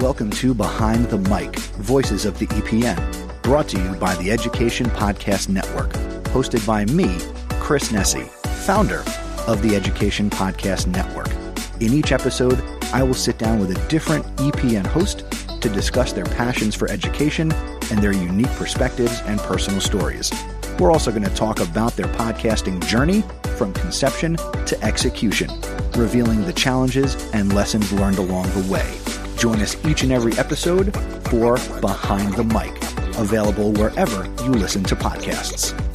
Welcome to Behind the Mic Voices of the EPN, brought to you by the Education Podcast Network, hosted by me, Chris Nesi, founder of the Education Podcast Network. In each episode, I will sit down with a different EPN host to discuss their passions for education and their unique perspectives and personal stories. We're also going to talk about their podcasting journey from conception to execution, revealing the challenges and lessons learned along the way. Join us each and every episode for Behind the Mic, available wherever you listen to podcasts.